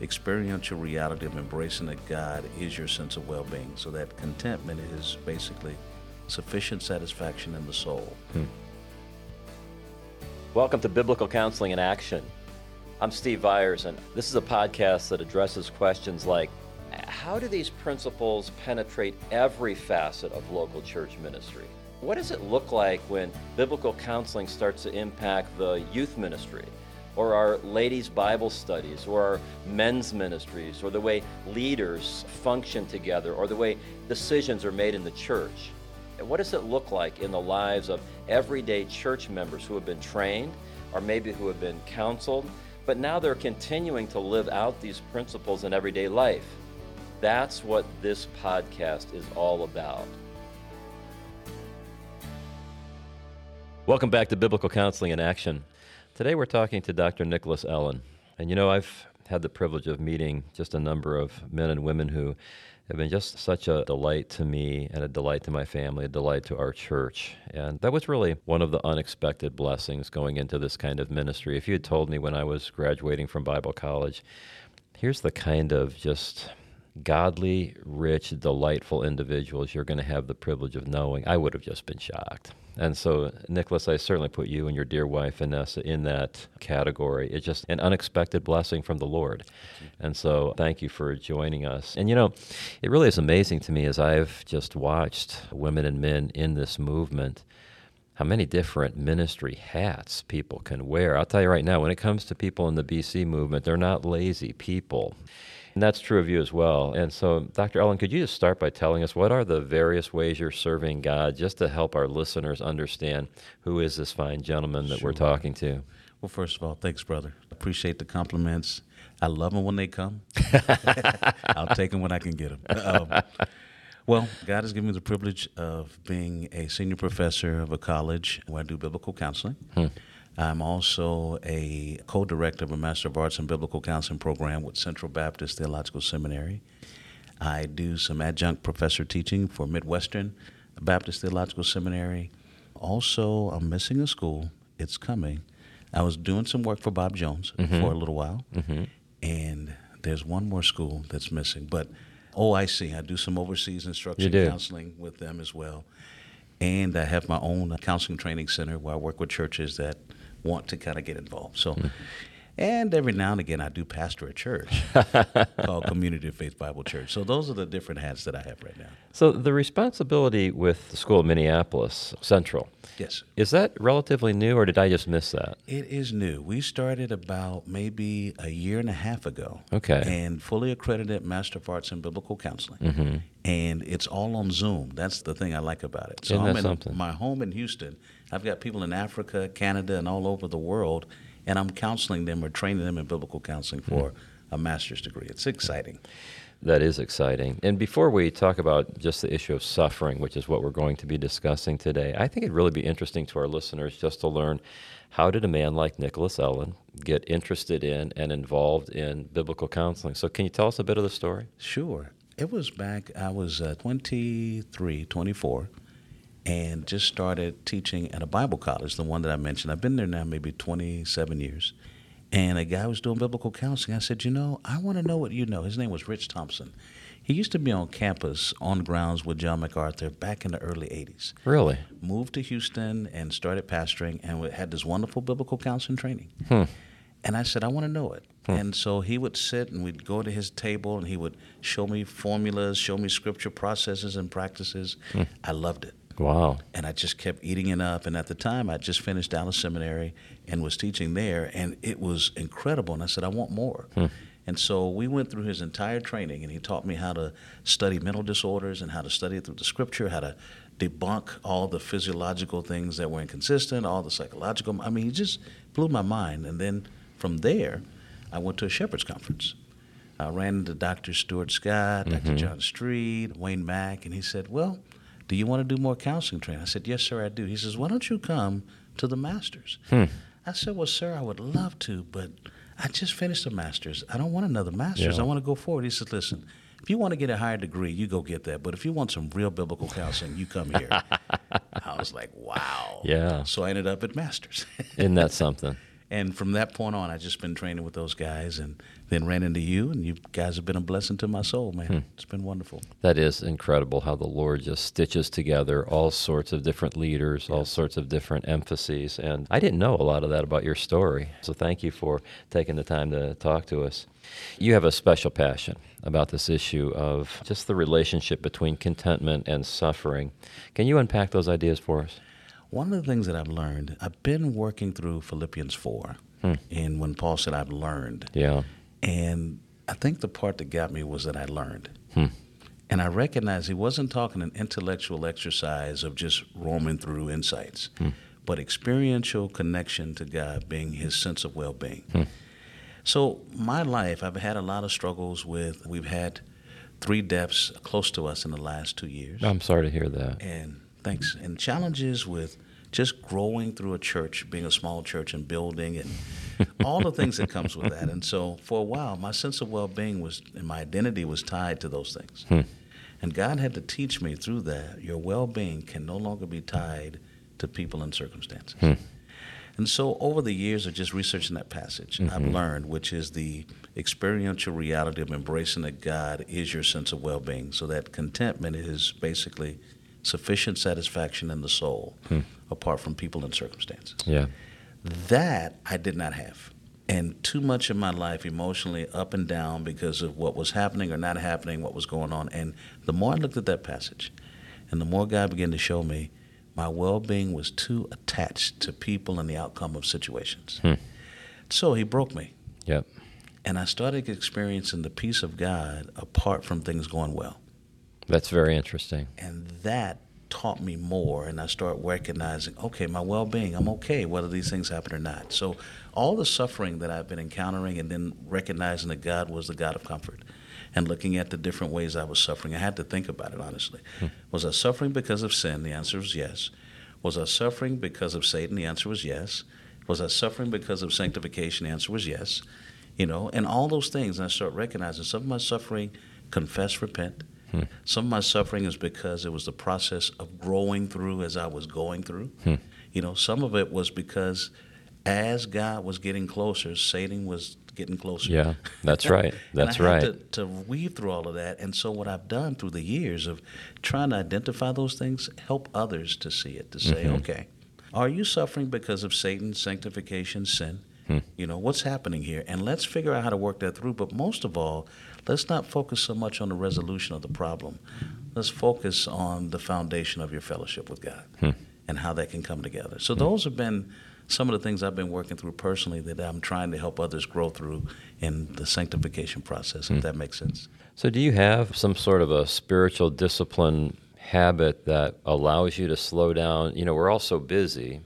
experiential reality of embracing that God is your sense of well being. So that contentment is basically sufficient satisfaction in the soul. Hmm. Welcome to Biblical Counseling in Action. I'm Steve Viars, and this is a podcast that addresses questions like how do these principles penetrate every facet of local church ministry? What does it look like when biblical counseling starts to impact the youth ministry, or our ladies' Bible studies, or our men's ministries, or the way leaders function together, or the way decisions are made in the church? What does it look like in the lives of everyday church members who have been trained, or maybe who have been counseled, but now they're continuing to live out these principles in everyday life. That's what this podcast is all about. Welcome back to Biblical Counseling in Action. Today we're talking to Dr. Nicholas Ellen. And you know, I've had the privilege of meeting just a number of men and women who have been just such a delight to me and a delight to my family, a delight to our church. And that was really one of the unexpected blessings going into this kind of ministry. If you had told me when I was graduating from Bible college, here's the kind of just godly, rich, delightful individuals you're going to have the privilege of knowing, I would have just been shocked. And so, Nicholas, I certainly put you and your dear wife, Vanessa, in that category. It's just an unexpected blessing from the Lord. And so, thank you for joining us. And you know, it really is amazing to me as I've just watched women and men in this movement how many different ministry hats people can wear. I'll tell you right now, when it comes to people in the BC movement, they're not lazy people. And that's true of you as well. And so, Dr. Ellen, could you just start by telling us what are the various ways you're serving God just to help our listeners understand who is this fine gentleman that sure. we're talking to? Well, first of all, thanks, brother. Appreciate the compliments. I love them when they come. I'll take them when I can get them. Um, well, God has given me the privilege of being a senior professor of a college where I do biblical counseling. Hmm. I'm also a co director of a Master of Arts in Biblical Counseling program with Central Baptist Theological Seminary. I do some adjunct professor teaching for Midwestern Baptist Theological Seminary. Also, I'm missing a school. It's coming. I was doing some work for Bob Jones mm-hmm. for a little while, mm-hmm. and there's one more school that's missing. But oh, I see. I do some overseas instruction counseling with them as well. And I have my own counseling training center where I work with churches that want to kind of get involved. So, mm-hmm. And every now and again, I do pastor a church called Community of Faith Bible Church. So those are the different hats that I have right now. So the responsibility with the school of Minneapolis Central. Yes. Is that relatively new, or did I just miss that? It is new. We started about maybe a year and a half ago. Okay. And fully accredited Master of Arts in Biblical Counseling. Mm-hmm. And it's all on Zoom. That's the thing I like about it. So Isn't I'm in something? my home in Houston I've got people in Africa, Canada, and all over the world, and I'm counseling them or training them in biblical counseling for mm a master's degree. It's exciting. That is exciting. And before we talk about just the issue of suffering, which is what we're going to be discussing today, I think it'd really be interesting to our listeners just to learn how did a man like Nicholas Ellen get interested in and involved in biblical counseling? So, can you tell us a bit of the story? Sure. It was back, I was uh, 23, 24 and just started teaching at a Bible college, the one that I mentioned. I've been there now maybe 27 years. And a guy was doing biblical counseling. I said, You know, I want to know what you know. His name was Rich Thompson. He used to be on campus on grounds with John MacArthur back in the early 80s. Really? Moved to Houston and started pastoring and had this wonderful biblical counseling training. Hmm. And I said, I want to know it. Hmm. And so he would sit and we'd go to his table and he would show me formulas, show me scripture processes and practices. Hmm. I loved it. Wow. And I just kept eating it up. And at the time, I just finished Dallas Seminary and was teaching there, and it was incredible. And I said, I want more. Hmm. And so we went through his entire training, and he taught me how to study mental disorders and how to study it through the scripture, how to debunk all the physiological things that were inconsistent, all the psychological. I mean, he just blew my mind. And then from there, I went to a shepherd's conference. I ran into Dr. Stuart Scott, mm-hmm. Dr. John Street, Wayne Mack, and he said, Well, do you want to do more counseling training? I said, Yes, sir, I do. He says, Why don't you come to the Masters? Hmm. I said, Well, sir, I would love to, but I just finished a Master's. I don't want another Master's. Yeah. I want to go forward. He says, Listen, if you want to get a higher degree, you go get that. But if you want some real biblical counseling, you come here. I was like, Wow. Yeah. So I ended up at Masters. Isn't that something? and from that point on, I've just been training with those guys, and then ran into you, and you guys have been a blessing to my soul, man. Hmm. It's been wonderful. That is incredible how the Lord just stitches together all sorts of different leaders, all sorts of different emphases, and I didn't know a lot of that about your story. So thank you for taking the time to talk to us. You have a special passion about this issue of just the relationship between contentment and suffering. Can you unpack those ideas for us? One of the things that I've learned, I've been working through Philippians 4. Hmm. And when Paul said, I've learned. Yeah. And I think the part that got me was that I learned. Hmm. And I recognized he wasn't talking an intellectual exercise of just roaming through insights, hmm. but experiential connection to God being his sense of well being. Hmm. So, my life, I've had a lot of struggles with, we've had three deaths close to us in the last two years. I'm sorry to hear that. And thanks. And challenges with just growing through a church, being a small church and building and all the things that comes with that. And so for a while, my sense of well-being was and my identity was tied to those things. Hmm. And God had to teach me through that your well-being can no longer be tied to people and circumstances. Hmm. And so over the years of just researching that passage, mm-hmm. I've learned, which is the experiential reality of embracing that God is your sense of well being. So that contentment is basically sufficient satisfaction in the soul hmm. apart from people and circumstances. Yeah. That I did not have. And too much of my life emotionally up and down because of what was happening or not happening, what was going on. And the more I looked at that passage, and the more God began to show me my well being was too attached to people and the outcome of situations. Hmm. So he broke me. Yep. And I started experiencing the peace of God apart from things going well. That's very interesting. And that taught me more and I start recognizing, okay, my well being, I'm okay whether these things happen or not. So all the suffering that I've been encountering and then recognizing that God was the God of comfort and looking at the different ways I was suffering. I had to think about it honestly. Hmm. Was I suffering because of sin? The answer was yes. Was I suffering because of Satan? The answer was yes. Was I suffering because of sanctification? The answer was yes. You know, and all those things. And I start recognizing some of my suffering, confess, repent. Hmm. Some of my suffering is because it was the process of growing through as I was going through. Hmm. You know, some of it was because as God was getting closer, Satan was getting closer. Yeah, that's right. That's right. To, to, weave through all of that, and so what I've done through the years of trying to identify those things, help others to see it, to say, mm-hmm. okay, are you suffering because of Satan's sanctification, sin? Hmm. You know what's happening here, and let's figure out how to work that through. But most of all, let's not focus so much on the resolution of the problem. Let's focus on the foundation of your fellowship with God hmm. and how that can come together. So hmm. those have been some of the things I've been working through personally that I'm trying to help others grow through in the sanctification process, if mm. that makes sense. So, do you have some sort of a spiritual discipline habit that allows you to slow down? You know, we're all so busy,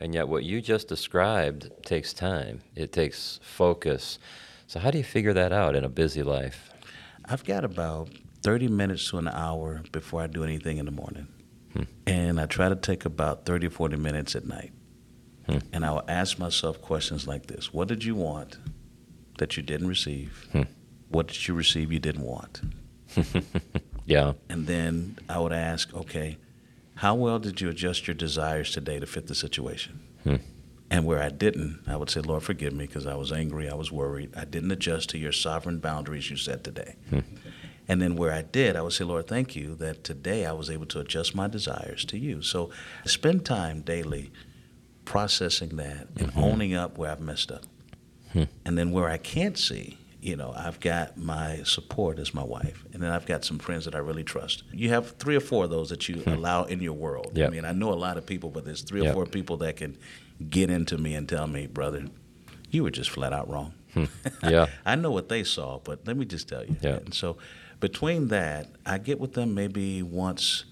and yet what you just described takes time, it takes focus. So, how do you figure that out in a busy life? I've got about 30 minutes to an hour before I do anything in the morning. Hmm. And I try to take about 30 or 40 minutes at night. Hmm. And I will ask myself questions like this What did you want that you didn't receive? Hmm. What did you receive you didn't want? yeah. And then I would ask, okay, how well did you adjust your desires today to fit the situation? Hmm. And where I didn't, I would say, Lord, forgive me because I was angry, I was worried. I didn't adjust to your sovereign boundaries you set today. Hmm. And then where I did, I would say, Lord, thank you that today I was able to adjust my desires to you. So spend time daily processing that and mm-hmm. owning up where I've messed up. Hmm. And then where I can't see, you know, I've got my support as my wife, and then I've got some friends that I really trust. You have three or four of those that you hmm. allow in your world. Yep. I mean, I know a lot of people, but there's three or yep. four people that can get into me and tell me, brother, you were just flat out wrong. Hmm. Yeah. I know what they saw, but let me just tell you. Yeah. And so between that, I get with them maybe once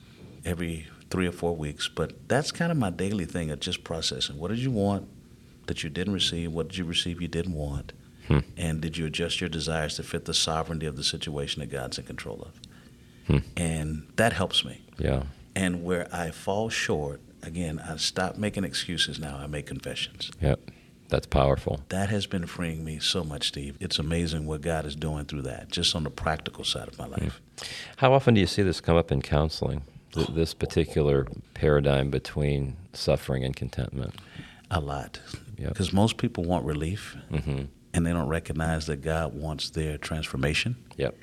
every three or four weeks. But that's kind of my daily thing of just processing. What did you want that you didn't receive? What did you receive you didn't want? Hmm. And did you adjust your desires to fit the sovereignty of the situation that God's in control of? Hmm. And that helps me. Yeah. And where I fall short, again, I stop making excuses now. I make confessions. Yep. That's powerful. That has been freeing me so much, Steve. It's amazing what God is doing through that, just on the practical side of my life. How often do you see this come up in counseling? th- this particular paradigm between suffering and contentment? A lot. Yep. Because most people want relief hmm and they don't recognize that God wants their transformation. Yep.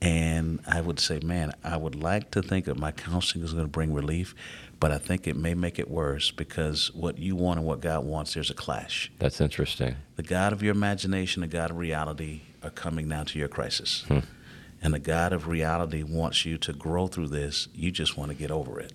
And I would say, man, I would like to think that my counseling is going to bring relief, but I think it may make it worse because what you want and what God wants, there's a clash. That's interesting. The God of your imagination, the God of reality are coming now to your crisis. Hmm. And the God of reality wants you to grow through this. You just want to get over it.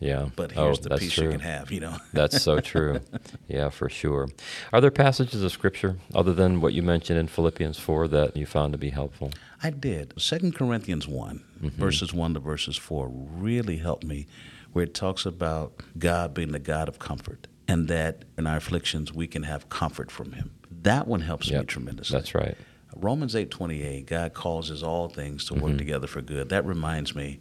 Yeah. But oh, here's the that's peace true. you can have, you know. That's so true. Yeah, for sure. Are there passages of Scripture other than what you mentioned in Philippians 4 that you found to be helpful? I did. Second Corinthians one, mm-hmm. verses one to verses four, really helped me, where it talks about God being the God of comfort, and that in our afflictions we can have comfort from Him. That one helps me tremendously. That's right. Romans eight twenty eight, God causes all things to work mm-hmm. together for good. That reminds me,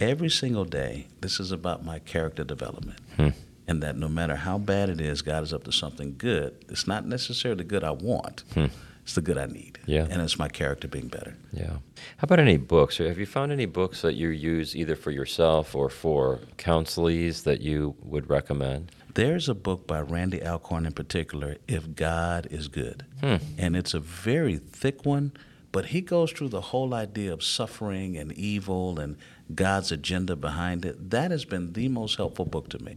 every single day, this is about my character development. Hmm. And that no matter how bad it is, God is up to something good. It's not necessarily the good I want. Hmm. It's the good I need. Yeah. And it's my character being better. Yeah. How about any books? Have you found any books that you use either for yourself or for counselees that you would recommend? There's a book by Randy Alcorn in particular, If God is Good. Hmm. And it's a very thick one, but he goes through the whole idea of suffering and evil and God's agenda behind it. That has been the most helpful book to me.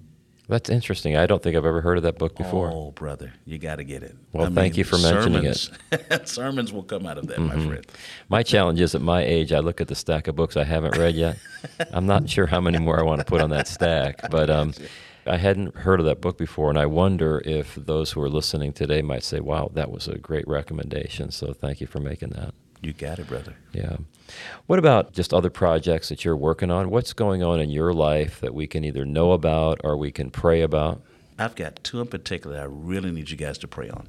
That's interesting. I don't think I've ever heard of that book before. Oh, brother, you got to get it. Well, thank you for mentioning it. sermons, sermons will come out of that, my friend. My challenge is at my age, I look at the stack of books I haven't read yet. I'm not sure how many more I want to put on that stack, but um, I hadn't heard of that book before, and I wonder if those who are listening today might say, "Wow, that was a great recommendation." So thank you for making that. You got it, brother. Yeah. What about just other projects that you're working on? What's going on in your life that we can either know about or we can pray about? I've got two in particular that I really need you guys to pray on.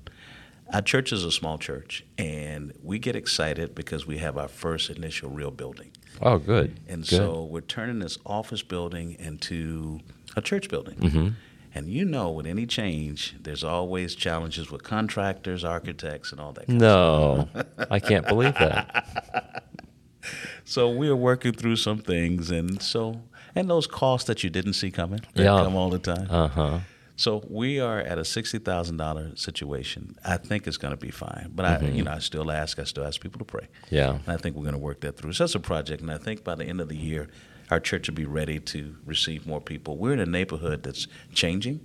Our church is a small church, and we get excited because we have our first initial real building. Oh, good. And good. so we're turning this office building into a church building. Mhm. And you know, with any change, there's always challenges with contractors, architects, and all that. Kind no, I can't believe that. So we're working through some things, and so and those costs that you didn't see coming, that Yeah. come all the time. Uh huh. So we are at a sixty thousand dollar situation. I think it's going to be fine, but I, you know, I still ask. I still ask people to pray. Yeah. And I think we're going to work that through. So that's a project, and I think by the end of the year, our church will be ready to receive more people. We're in a neighborhood that's changing.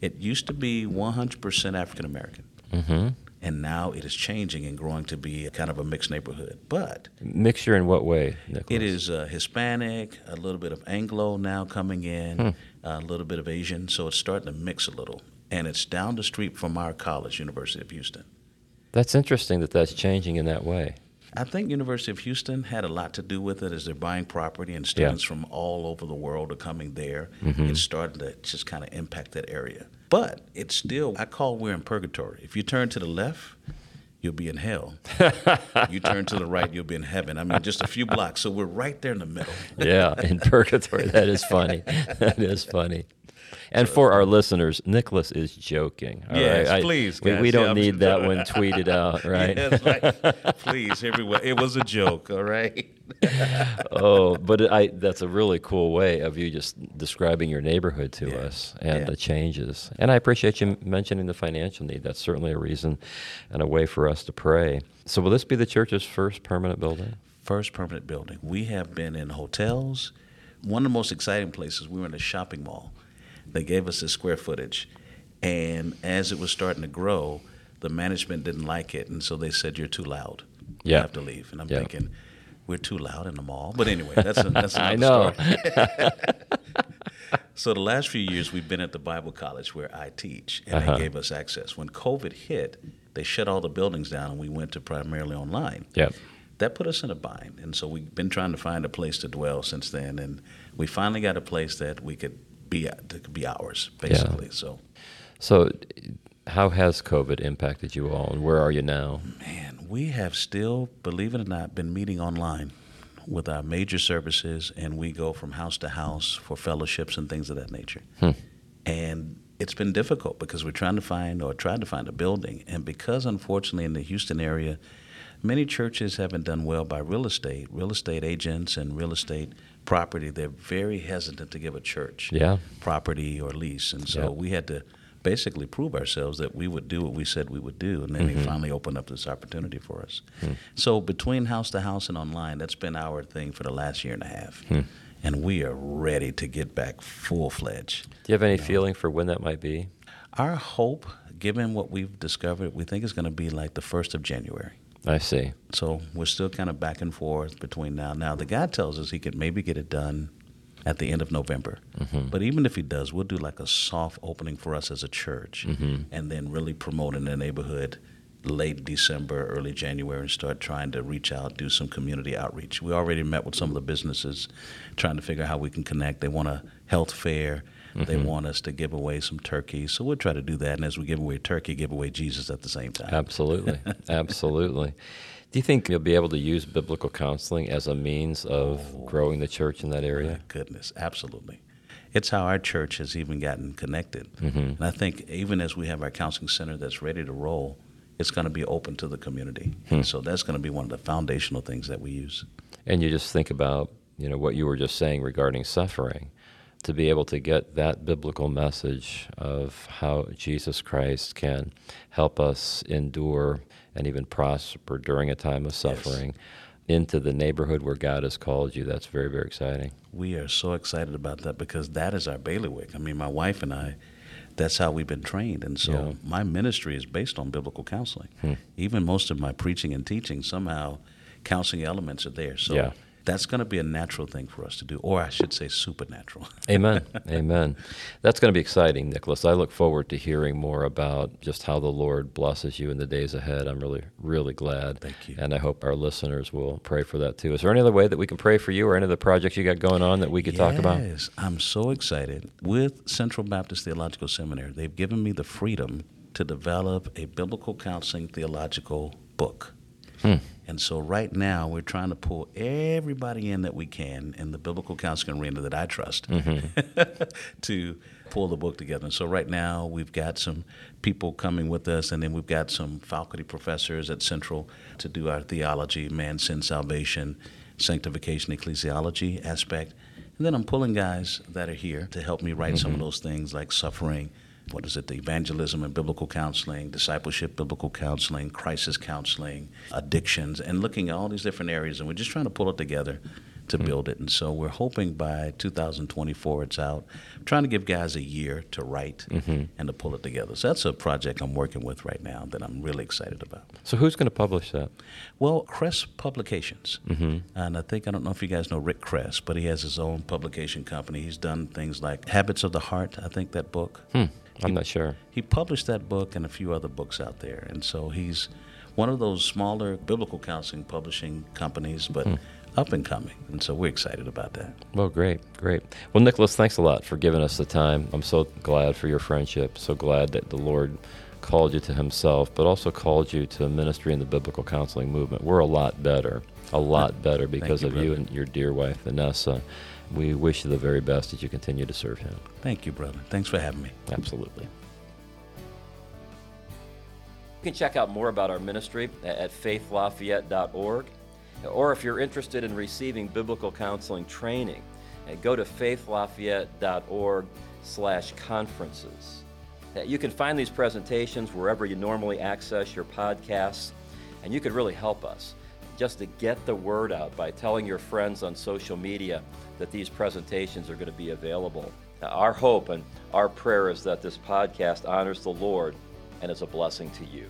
It used to be 100% African American, Mm-hmm. and now it is changing and growing to be kind of a mixed neighborhood. But Mixture in what way, Nicholas? it is uh, Hispanic, a little bit of Anglo now coming in, a little bit of Asian. So it's starting to mix a little. And it's down the street from our college, University of Houston. That's interesting that that's changing in that way. I think University of Houston had a lot to do with it as they're buying property and students from all over the world are coming there. Mm-hmm. It's starting to just kind of impact that area. But it's still, I call we're in purgatory. If you turn to the left, you'll be in hell. you turn to the right, you'll be in heaven. I mean, just a few blocks. So we're right there in the middle. Yeah, in purgatory. That is funny. That is funny. And for our listeners, Nicholas is joking. all Yes, right? I- please, we, guys. we Yeah, don't I'm need that one tweeted out, right? Yes, like, please, everyone. It was a joke, all right? oh, but I, that's a really cool way of you just describing your neighborhood to Yeah. us and Yeah. the changes. And I appreciate you mentioning the financial need. That's certainly a reason and a way for us to pray. So, will this be the church's first permanent building? First permanent building. We have been in hotels. One of the most exciting places, we were in a shopping mall. They gave us the square footage. And as it was starting to grow, the management didn't like it. And so they said, You're too loud. You Yeah. have to leave. And I'm Yeah. thinking, We're too loud in the mall. But anyway, that's, a, that's another I know. story. So the last few years we've been at the Bible college where I teach, and Uh-huh. they gave us access. When COVID hit, they shut all the buildings down, and we went to primarily online. Yep. That put us in a bind, and so we've been trying to find a place to dwell since then, and we finally got a place that we could be that could be ours, basically. Yeah. So, So, how has COVID impacted you all, and where are you now? man, we have still, believe it or not, been meeting online with our major services, and we go from house to house for fellowships and things of that nature. Hmm. and it's been difficult because we're trying to find or tried to find a building and because unfortunately in the houston area many churches haven't done well by real estate real estate agents and real estate property they're very hesitant to give a church Yeah. property or lease and so Yeah. we had to basically prove ourselves that we would do what we said we would do. And then mm-hmm. he finally opened up this opportunity for us. Hmm. So between house to house and online, that's been our thing for the last year and a half. Hmm. And we are ready to get back full fledged. Do you have any you know? feeling for when that might be? Our hope, given what we've discovered, we think is going to be like the 1st of January. I see. So we're still kind of back and forth between now. Now the guy tells us he could maybe get it done at the end of November. Mm-hmm. But even if he does, we'll do like a soft opening for us as a church, mm-hmm. and then really promote in the neighborhood late December, early January, and start trying to reach out, do some community outreach. We already met with some of the businesses, trying to figure out how we can connect. They want a health fair. Mm-hmm. They want us to give away some turkeys, so we'll try to do that. And as we give away turkey, give away Jesus at the same time. Absolutely, absolutely. Do you think you'll be able to use biblical counseling as a means of oh, growing the church in that area? My goodness, absolutely. It's how our church has even gotten connected. Mm-hmm. And I think even as we have our counseling center that's ready to roll, it's going to be open to the community. Hmm. So that's going to be one of the foundational things that we use. And you just think about, you know, what you were just saying regarding suffering to be able to get that biblical message of how Jesus Christ can help us endure and even prosper during a time of suffering yes. into the neighborhood where God has called you. That's very, very exciting. We are so excited about that because that is our bailiwick. I mean, my wife and I, that's how we've been trained. And so yeah. my ministry is based on biblical counseling. Hmm. Even most of my preaching and teaching, somehow counseling elements are there. So yeah that's going to be a natural thing for us to do, or I should say, supernatural. Amen. Amen. That's going to be exciting, Nicholas. I look forward to hearing more about just how the Lord blesses you in the days ahead. I'm really, really glad. Thank you. And I hope our listeners will pray for that too. Is there any other way that we can pray for you or any of the projects you got going on that we could yes, talk about? Yes, I'm so excited. With Central Baptist Theological Seminary, they've given me the freedom to develop a biblical counseling theological book. Hmm. And so right now we're trying to pull everybody in that we can in the biblical counseling arena that I trust mm-hmm. to pull the book together. And so right now we've got some people coming with us, and then we've got some faculty professors at Central to do our theology, man, sin, salvation, sanctification, ecclesiology aspect. And then I'm pulling guys that are here to help me write mm-hmm. some of mm-hmm. those things like suffering what is it, the evangelism and biblical counseling, discipleship, biblical counseling, crisis counseling, addictions, and looking at all these different areas. And we're just trying to pull it together to mm-hmm. build it. And so we're hoping by 2024 it's out. I'm trying to give guys a year to write mm-hmm. and to pull it together. So that's a project I'm working with right now that I'm really excited about. So who's going to publish that? Well, Kress Publications. Mm-hmm. And I think, I don't know if you guys know Rick Kress, but he has his own publication company. He's done things like Habits of the Heart, I think that book. Hmm. I'm he, not sure. He published that book and a few other books out there. And so he's one of those smaller biblical counseling publishing companies, but hmm. up and coming. And so we're excited about that. Well, great, great. Well, Nicholas, thanks a lot for giving us the time. I'm so glad for your friendship. So glad that the Lord called you to Himself, but also called you to ministry in the biblical counseling movement. We're a lot better, a lot better because you, of brother. you and your dear wife, Vanessa we wish you the very best as you continue to serve Him. Thank you, brother. Thanks for having me. Absolutely. You can check out more about our ministry at faithlafayette.org. Or if you're interested in receiving biblical counseling training, uh, go to faithlafayette.org slash conferences. Uh, you can find these presentations wherever you normally access your podcasts, and you could really help us just to get the word out by telling your friends on social media that these presentations are going to be available. Our hope and our prayer is that this podcast honors the Lord and is a blessing to you.